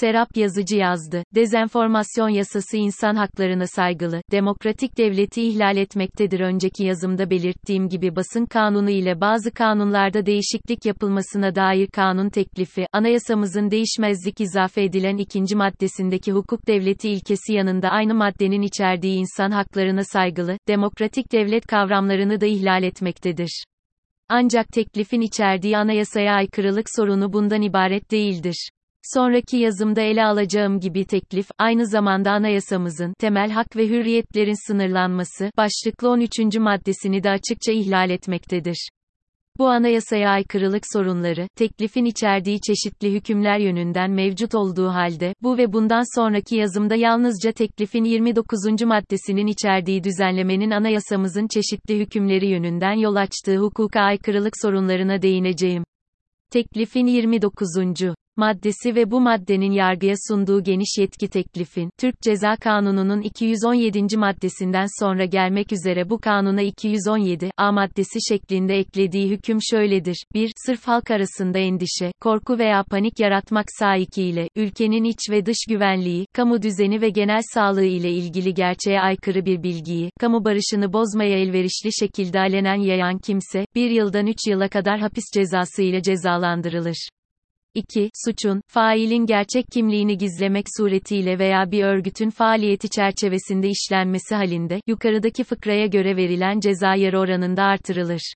Serap Yazıcı yazdı. Dezenformasyon yasası insan haklarına saygılı, demokratik devleti ihlal etmektedir. Önceki yazımda belirttiğim gibi basın kanunu ile bazı kanunlarda değişiklik yapılmasına dair kanun teklifi, anayasamızın değişmezlik izafe edilen ikinci maddesindeki hukuk devleti ilkesi yanında aynı maddenin içerdiği insan haklarına saygılı, demokratik devlet kavramlarını da ihlal etmektedir. Ancak teklifin içerdiği anayasaya aykırılık sorunu bundan ibaret değildir. Sonraki yazımda ele alacağım gibi teklif, aynı zamanda anayasamızın, temel hak ve hürriyetlerin sınırlanması, başlıklı 13. maddesini de açıkça ihlal etmektedir. Bu anayasaya aykırılık sorunları, teklifin içerdiği çeşitli hükümler yönünden mevcut olduğu halde, bu ve bundan sonraki yazımda yalnızca teklifin 29. maddesinin içerdiği düzenlemenin anayasamızın çeşitli hükümleri yönünden yol açtığı hukuka aykırılık sorunlarına değineceğim. Teklifin 29 maddesi ve bu maddenin yargıya sunduğu geniş yetki teklifin, Türk Ceza Kanunu'nun 217. maddesinden sonra gelmek üzere bu kanuna 217 A maddesi şeklinde eklediği hüküm şöyledir. 1. Sırf halk arasında endişe, korku veya panik yaratmak ile ülkenin iç ve dış güvenliği, kamu düzeni ve genel sağlığı ile ilgili gerçeğe aykırı bir bilgiyi, kamu barışını bozmaya elverişli şekilde alenen yayan kimse, 1 yıldan 3 yıla kadar hapis cezası ile cezalandırılır. 2. Suçun, failin gerçek kimliğini gizlemek suretiyle veya bir örgütün faaliyeti çerçevesinde işlenmesi halinde, yukarıdaki fıkraya göre verilen ceza yarı oranında artırılır.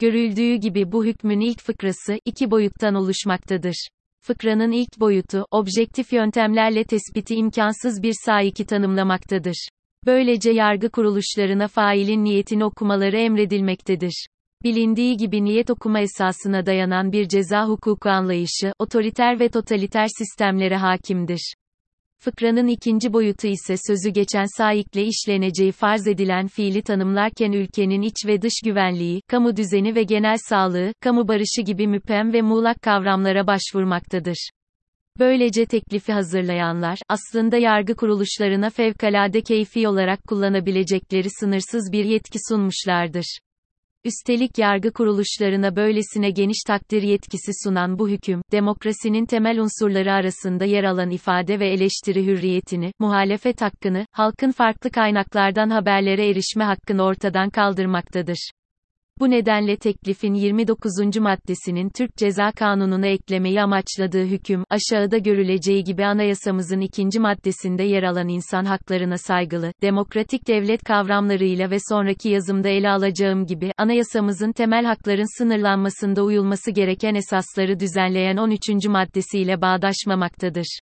Görüldüğü gibi bu hükmün ilk fıkrası, iki boyuttan oluşmaktadır. Fıkranın ilk boyutu, objektif yöntemlerle tespiti imkansız bir saiki tanımlamaktadır. Böylece yargı kuruluşlarına failin niyetini okumaları emredilmektedir. Bilindiği gibi niyet okuma esasına dayanan bir ceza hukuku anlayışı, otoriter ve totaliter sistemlere hakimdir. Fıkranın ikinci boyutu ise sözü geçen saikle işleneceği farz edilen fiili tanımlarken ülkenin iç ve dış güvenliği, kamu düzeni ve genel sağlığı, kamu barışı gibi müphem ve muğlak kavramlara başvurmaktadır. Böylece teklifi hazırlayanlar, aslında yargı kuruluşlarına fevkalade keyfi olarak kullanabilecekleri sınırsız bir yetki sunmuşlardır. Üstelik yargı kuruluşlarına böylesine geniş takdir yetkisi sunan bu hüküm, demokrasinin temel unsurları arasında yer alan ifade ve eleştiri hürriyetini, muhalefet hakkını, halkın farklı kaynaklardan haberlere erişme hakkını ortadan kaldırmaktadır. Bu nedenle teklifin 29. maddesinin Türk Ceza Kanunu'na eklemeyi amaçladığı hüküm, aşağıda görüleceği gibi anayasamızın ikinci maddesinde yer alan insan haklarına saygılı, demokratik devlet kavramlarıyla ve sonraki yazımda ele alacağım gibi, anayasamızın temel hakların sınırlanmasında uyulması gereken esasları düzenleyen 13. maddesiyle bağdaşmamaktadır.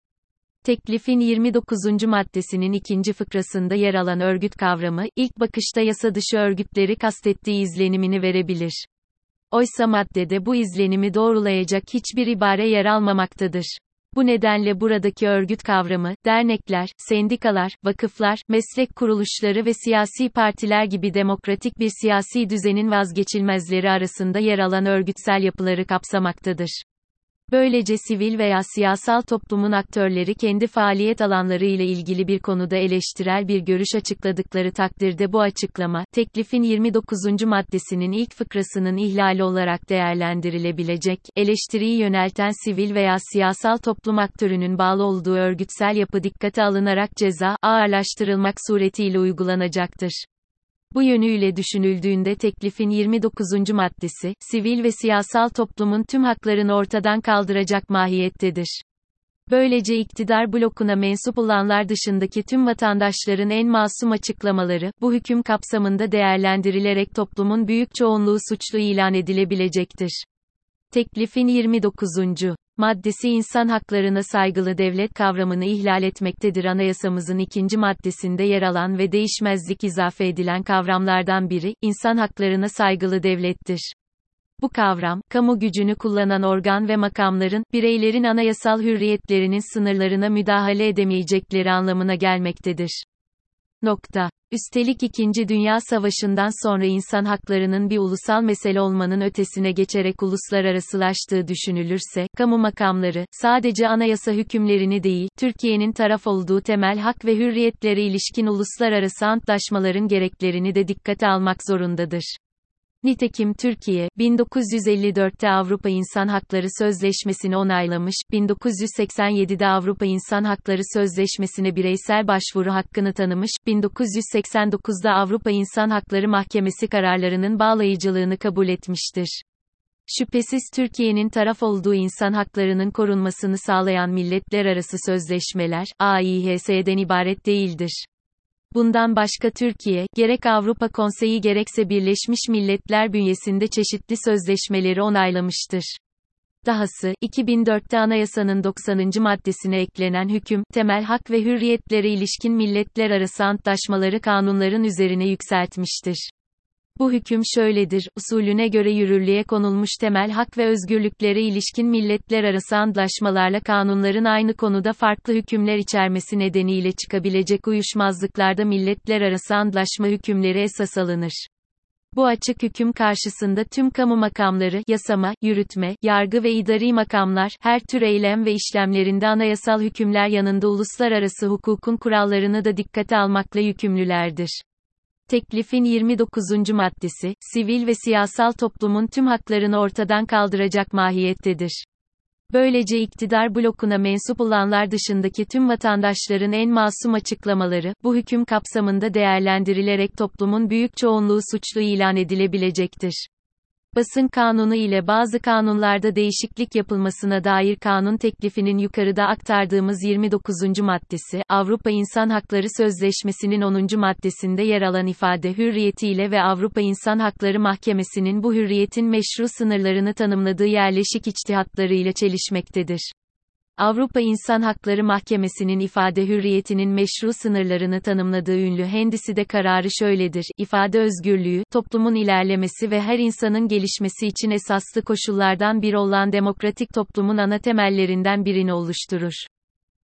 Teklifin 29. maddesinin ikinci fıkrasında yer alan örgüt kavramı, ilk bakışta yasa dışı örgütleri kastettiği izlenimini verebilir. Oysa maddede bu izlenimi doğrulayacak hiçbir ibare yer almamaktadır. Bu nedenle buradaki örgüt kavramı, dernekler, sendikalar, vakıflar, meslek kuruluşları ve siyasi partiler gibi demokratik bir siyasi düzenin vazgeçilmezleri arasında yer alan örgütsel yapıları kapsamaktadır. Böylece sivil veya siyasal toplumun aktörleri kendi faaliyet alanları ile ilgili bir konuda eleştirel bir görüş açıkladıkları takdirde bu açıklama, teklifin 29. maddesinin ilk fıkrasının ihlali olarak değerlendirilebilecek, eleştiriyi yönelten sivil veya siyasal toplum aktörünün bağlı olduğu örgütsel yapı dikkate alınarak ceza, ağırlaştırılmak suretiyle uygulanacaktır. Bu yönüyle düşünüldüğünde teklifin 29. maddesi, sivil ve siyasal toplumun tüm haklarını ortadan kaldıracak mahiyettedir. Böylece iktidar blokuna mensup olanlar dışındaki tüm vatandaşların en masum açıklamaları, bu hüküm kapsamında değerlendirilerek toplumun büyük çoğunluğu suçlu ilan edilebilecektir. Teklifin 29 maddesi insan haklarına saygılı devlet kavramını ihlal etmektedir. Anayasamızın ikinci maddesinde yer alan ve değişmezlik izafe edilen kavramlardan biri, insan haklarına saygılı devlettir. Bu kavram, kamu gücünü kullanan organ ve makamların, bireylerin anayasal hürriyetlerinin sınırlarına müdahale edemeyecekleri anlamına gelmektedir. Nokta. Üstelik 2. Dünya Savaşı'ndan sonra insan haklarının bir ulusal mesele olmanın ötesine geçerek uluslararasılaştığı düşünülürse, kamu makamları, sadece anayasa hükümlerini değil, Türkiye'nin taraf olduğu temel hak ve hürriyetlere ilişkin uluslararası antlaşmaların gereklerini de dikkate almak zorundadır. Nitekim Türkiye, 1954'te Avrupa İnsan Hakları Sözleşmesi'ni onaylamış, 1987'de Avrupa İnsan Hakları Sözleşmesi'ne bireysel başvuru hakkını tanımış, 1989'da Avrupa İnsan Hakları Mahkemesi kararlarının bağlayıcılığını kabul etmiştir. Şüphesiz Türkiye'nin taraf olduğu insan haklarının korunmasını sağlayan milletler arası sözleşmeler, AİHS'den ibaret değildir. Bundan başka Türkiye, gerek Avrupa Konseyi gerekse Birleşmiş Milletler bünyesinde çeşitli sözleşmeleri onaylamıştır. Dahası, 2004'te anayasanın 90. maddesine eklenen hüküm, temel hak ve hürriyetlere ilişkin milletler arası antlaşmaları kanunların üzerine yükseltmiştir. Bu hüküm şöyledir, usulüne göre yürürlüğe konulmuş temel hak ve özgürlüklere ilişkin milletler arası antlaşmalarla kanunların aynı konuda farklı hükümler içermesi nedeniyle çıkabilecek uyuşmazlıklarda milletler arası antlaşma hükümleri esas alınır. Bu açık hüküm karşısında tüm kamu makamları, yasama, yürütme, yargı ve idari makamlar, her tür eylem ve işlemlerinde anayasal hükümler yanında uluslararası hukukun kurallarını da dikkate almakla yükümlülerdir. Teklifin 29. maddesi, sivil ve siyasal toplumun tüm haklarını ortadan kaldıracak mahiyettedir. Böylece iktidar blokuna mensup olanlar dışındaki tüm vatandaşların en masum açıklamaları, bu hüküm kapsamında değerlendirilerek toplumun büyük çoğunluğu suçlu ilan edilebilecektir. Basın kanunu ile bazı kanunlarda değişiklik yapılmasına dair kanun teklifinin yukarıda aktardığımız 29. maddesi, Avrupa İnsan Hakları Sözleşmesi'nin 10. maddesinde yer alan ifade hürriyetiyle ve Avrupa İnsan Hakları Mahkemesi'nin bu hürriyetin meşru sınırlarını tanımladığı yerleşik içtihatlarıyla çelişmektedir. Avrupa İnsan Hakları Mahkemesi'nin ifade hürriyetinin meşru sınırlarını tanımladığı ünlü Hendisi de kararı şöyledir, ifade özgürlüğü, toplumun ilerlemesi ve her insanın gelişmesi için esaslı koşullardan biri olan demokratik toplumun ana temellerinden birini oluşturur.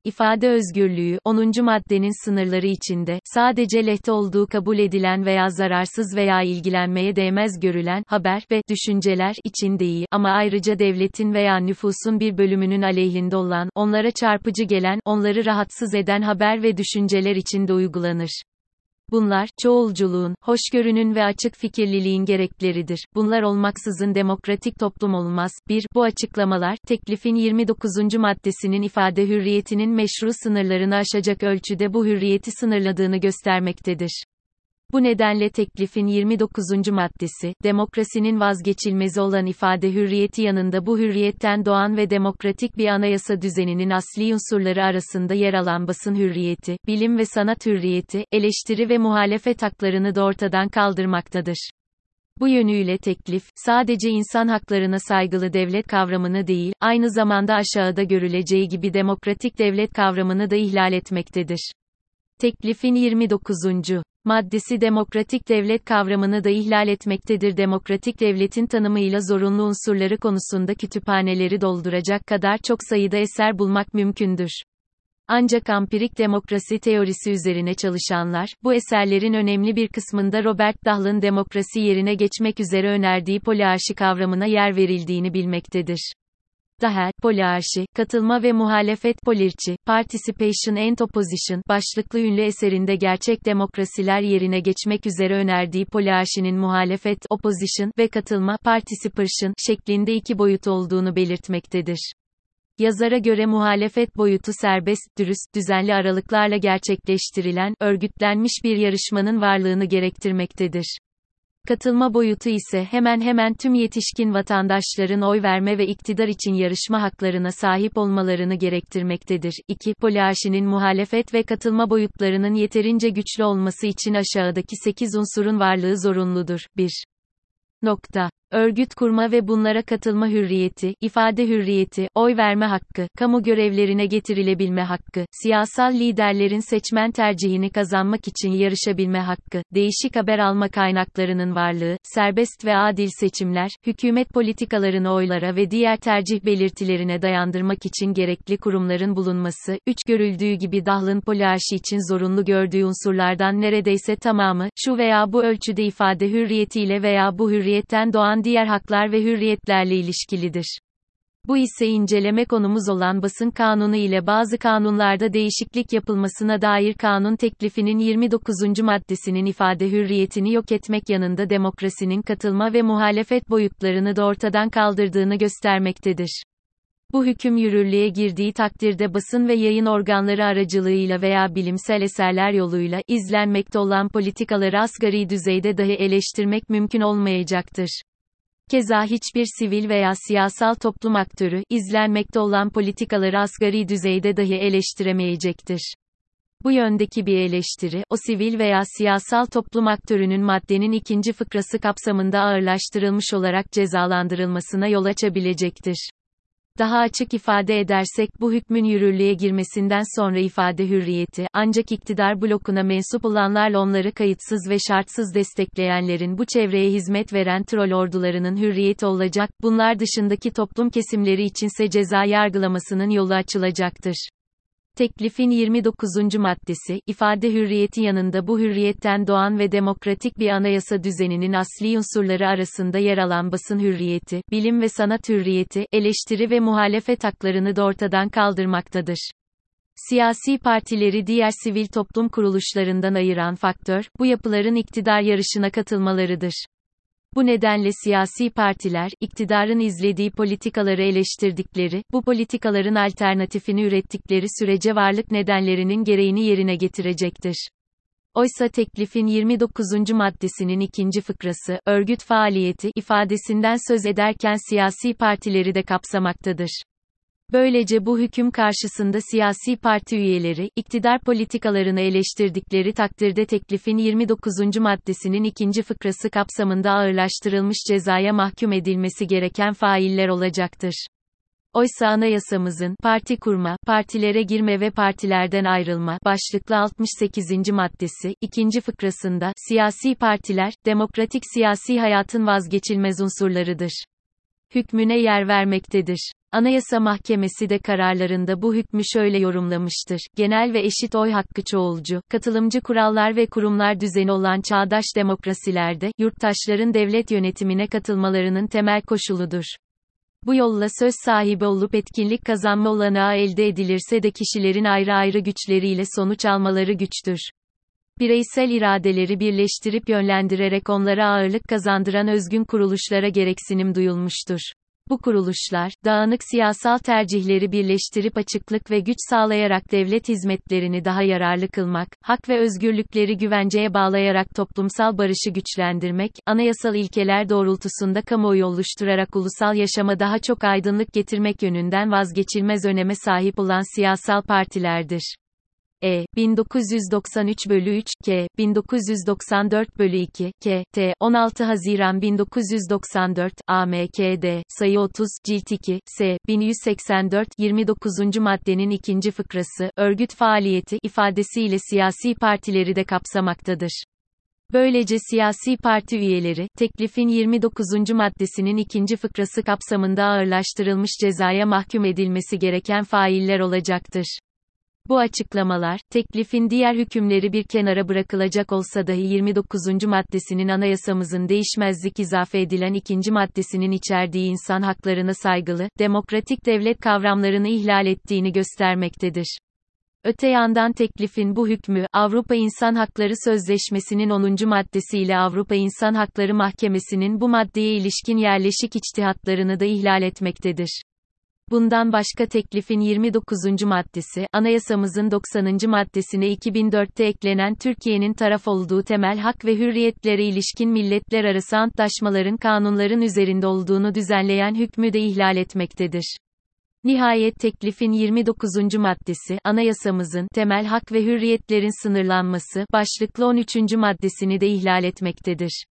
İfade özgürlüğü, 10. maddenin sınırları içinde, sadece lehte olduğu kabul edilen veya zararsız veya ilgilenmeye değmez görülen, haber ve düşünceler için değil, ama ayrıca devletin veya nüfusun bir bölümünün aleyhinde olan, onlara çarpıcı gelen, onları rahatsız eden haber ve düşünceler için de uygulanır. Bunlar, çoğulculuğun, hoşgörünün ve açık fikirliliğin gerekleridir. Bunlar olmaksızın demokratik toplum olmaz. 1. Bu açıklamalar, teklifin 29. maddesinin ifade hürriyetinin meşru sınırlarını aşacak ölçüde bu hürriyeti sınırladığını göstermektedir. Bu nedenle teklifin 29. maddesi, demokrasinin vazgeçilmezi olan ifade hürriyeti yanında bu hürriyetten doğan ve demokratik bir anayasa düzeninin asli unsurları arasında yer alan basın hürriyeti, bilim ve sanat hürriyeti, eleştiri ve muhalefet haklarını da ortadan kaldırmaktadır. Bu yönüyle teklif, sadece insan haklarına saygılı devlet kavramını değil, aynı zamanda aşağıda görüleceği gibi demokratik devlet kavramını da ihlal etmektedir. Teklifin 29 maddesi demokratik devlet kavramını da ihlal etmektedir. Demokratik devletin tanımıyla zorunlu unsurları konusunda kütüphaneleri dolduracak kadar çok sayıda eser bulmak mümkündür. Ancak ampirik demokrasi teorisi üzerine çalışanlar, bu eserlerin önemli bir kısmında Robert Dahle'ın demokrasi yerine geçmek üzere önerdiği poliarşi kavramına yer verildiğini bilmektedir. Dahel, Poliarşi, Katılma ve Muhalefet Polirçi, Participation and Opposition, başlıklı ünlü eserinde gerçek demokrasiler yerine geçmek üzere önerdiği Poliarşi'nin muhalefet, opposition ve katılma, participation, şeklinde iki boyut olduğunu belirtmektedir. Yazara göre muhalefet boyutu serbest, dürüst, düzenli aralıklarla gerçekleştirilen, örgütlenmiş bir yarışmanın varlığını gerektirmektedir. Katılma boyutu ise hemen hemen tüm yetişkin vatandaşların oy verme ve iktidar için yarışma haklarına sahip olmalarını gerektirmektedir. 2. Poliarşinin muhalefet ve katılma boyutlarının yeterince güçlü olması için aşağıdaki 8 unsurun varlığı zorunludur. 1. Nokta. Örgüt kurma ve bunlara katılma hürriyeti, ifade hürriyeti, oy verme hakkı, kamu görevlerine getirilebilme hakkı, siyasal liderlerin seçmen tercihini kazanmak için yarışabilme hakkı, değişik haber alma kaynaklarının varlığı, serbest ve adil seçimler, hükümet politikalarını oylara ve diğer tercih belirtilerine dayandırmak için gerekli kurumların bulunması, üç görüldüğü gibi Dahl'ın poliarşi için zorunlu gördüğü unsurlardan neredeyse tamamı, şu veya bu ölçüde ifade hürriyetiyle veya bu hürriyetten doğan diğer haklar ve hürriyetlerle ilişkilidir. Bu ise inceleme konumuz olan basın kanunu ile bazı kanunlarda değişiklik yapılmasına dair kanun teklifinin 29. maddesinin ifade hürriyetini yok etmek yanında demokrasinin katılma ve muhalefet boyutlarını da ortadan kaldırdığını göstermektedir. Bu hüküm yürürlüğe girdiği takdirde basın ve yayın organları aracılığıyla veya bilimsel eserler yoluyla izlenmekte olan politikaları asgari düzeyde dahi eleştirmek mümkün olmayacaktır. Keza hiçbir sivil veya siyasal toplum aktörü, izlenmekte olan politikaları asgari düzeyde dahi eleştiremeyecektir. Bu yöndeki bir eleştiri, o sivil veya siyasal toplum aktörünün maddenin ikinci fıkrası kapsamında ağırlaştırılmış olarak cezalandırılmasına yol açabilecektir. Daha açık ifade edersek bu hükmün yürürlüğe girmesinden sonra ifade hürriyeti, ancak iktidar blokuna mensup olanlarla onları kayıtsız ve şartsız destekleyenlerin bu çevreye hizmet veren troll ordularının hürriyeti olacak, bunlar dışındaki toplum kesimleri içinse ceza yargılamasının yolu açılacaktır. Teklifin 29. maddesi, ifade hürriyeti yanında bu hürriyetten doğan ve demokratik bir anayasa düzeninin asli unsurları arasında yer alan basın hürriyeti, bilim ve sanat hürriyeti, eleştiri ve muhalefet haklarını da ortadan kaldırmaktadır. Siyasi partileri diğer sivil toplum kuruluşlarından ayıran faktör, bu yapıların iktidar yarışına katılmalarıdır. Bu nedenle siyasi partiler, iktidarın izlediği politikaları eleştirdikleri, bu politikaların alternatifini ürettikleri sürece varlık nedenlerinin gereğini yerine getirecektir. Oysa teklifin 29. maddesinin ikinci fıkrası, örgüt faaliyeti ifadesinden söz ederken siyasi partileri de kapsamaktadır. Böylece bu hüküm karşısında siyasi parti üyeleri, iktidar politikalarını eleştirdikleri takdirde teklifin 29. maddesinin ikinci fıkrası kapsamında ağırlaştırılmış cezaya mahkum edilmesi gereken failler olacaktır. Oysa anayasamızın, parti kurma, partilere girme ve partilerden ayrılma, başlıklı 68. maddesi, ikinci fıkrasında, siyasi partiler, demokratik siyasi hayatın vazgeçilmez unsurlarıdır. Hükmüne yer vermektedir. Anayasa Mahkemesi de kararlarında bu hükmü şöyle yorumlamıştır. Genel ve eşit oy hakkı çoğulcu, katılımcı kurallar ve kurumlar düzeni olan çağdaş demokrasilerde, yurttaşların devlet yönetimine katılmalarının temel koşuludur. Bu yolla söz sahibi olup etkinlik kazanma olanağı elde edilirse de kişilerin ayrı ayrı güçleriyle sonuç almaları güçtür. Bireysel iradeleri birleştirip yönlendirerek onlara ağırlık kazandıran özgün kuruluşlara gereksinim duyulmuştur. Bu kuruluşlar, dağınık siyasal tercihleri birleştirip açıklık ve güç sağlayarak devlet hizmetlerini daha yararlı kılmak, hak ve özgürlükleri güvenceye bağlayarak toplumsal barışı güçlendirmek, anayasal ilkeler doğrultusunda kamuoyu oluşturarak ulusal yaşama daha çok aydınlık getirmek yönünden vazgeçilmez öneme sahip olan siyasal partilerdir. E. 1993 bölü 3, K. 1994 bölü 2, K. T. 16 Haziran 1994, AMKD, sayı 30, cilt 2, S. 1184, 29. maddenin ikinci fıkrası, örgüt faaliyeti ifadesiyle siyasi partileri de kapsamaktadır. Böylece siyasi parti üyeleri, teklifin 29. maddesinin ikinci fıkrası kapsamında ağırlaştırılmış cezaya mahkum edilmesi gereken failler olacaktır. Bu açıklamalar, teklifin diğer hükümleri bir kenara bırakılacak olsa dahi 29. maddesinin anayasamızın değişmezlik izafe edilen ikinci maddesinin içerdiği insan haklarına saygılı, demokratik devlet kavramlarını ihlal ettiğini göstermektedir. Öte yandan teklifin bu hükmü, Avrupa İnsan Hakları Sözleşmesi'nin 10. maddesiyle Avrupa İnsan Hakları Mahkemesi'nin bu maddeye ilişkin yerleşik içtihatlarını da ihlal etmektedir. Bundan başka teklifin 29. maddesi, anayasamızın 90. maddesine 2004'te eklenen Türkiye'nin taraf olduğu temel hak ve hürriyetlere ilişkin milletler arası antlaşmaların kanunların üzerinde olduğunu düzenleyen hükmü de ihlal etmektedir. Nihayet teklifin 29. maddesi, anayasamızın temel hak ve hürriyetlerin sınırlanması başlıklı 13. maddesini de ihlal etmektedir.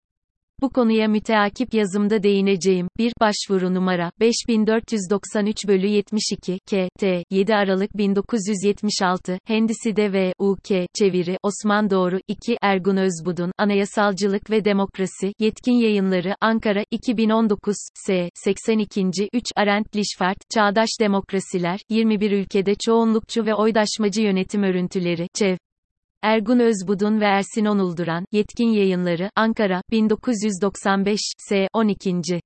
Bu konuya müteakip yazımda değineceğim. 1. Başvuru numara 5493 bölü 72 K T 7 Aralık 1976 Hendisi V U K çeviri Osman Doğru 2 Ergun Özbudun Anayasalcılık ve Demokrasi Yetkin Yayınları Ankara 2019 S 82. 3 Arent Lişfart Çağdaş Demokrasiler 21 ülkede çoğunlukçu ve oydaşmacı yönetim örüntüleri Çev Ergun Özbudun ve Ersin Onulduran, Yetkin Yayınları, Ankara, 1995, S. 12.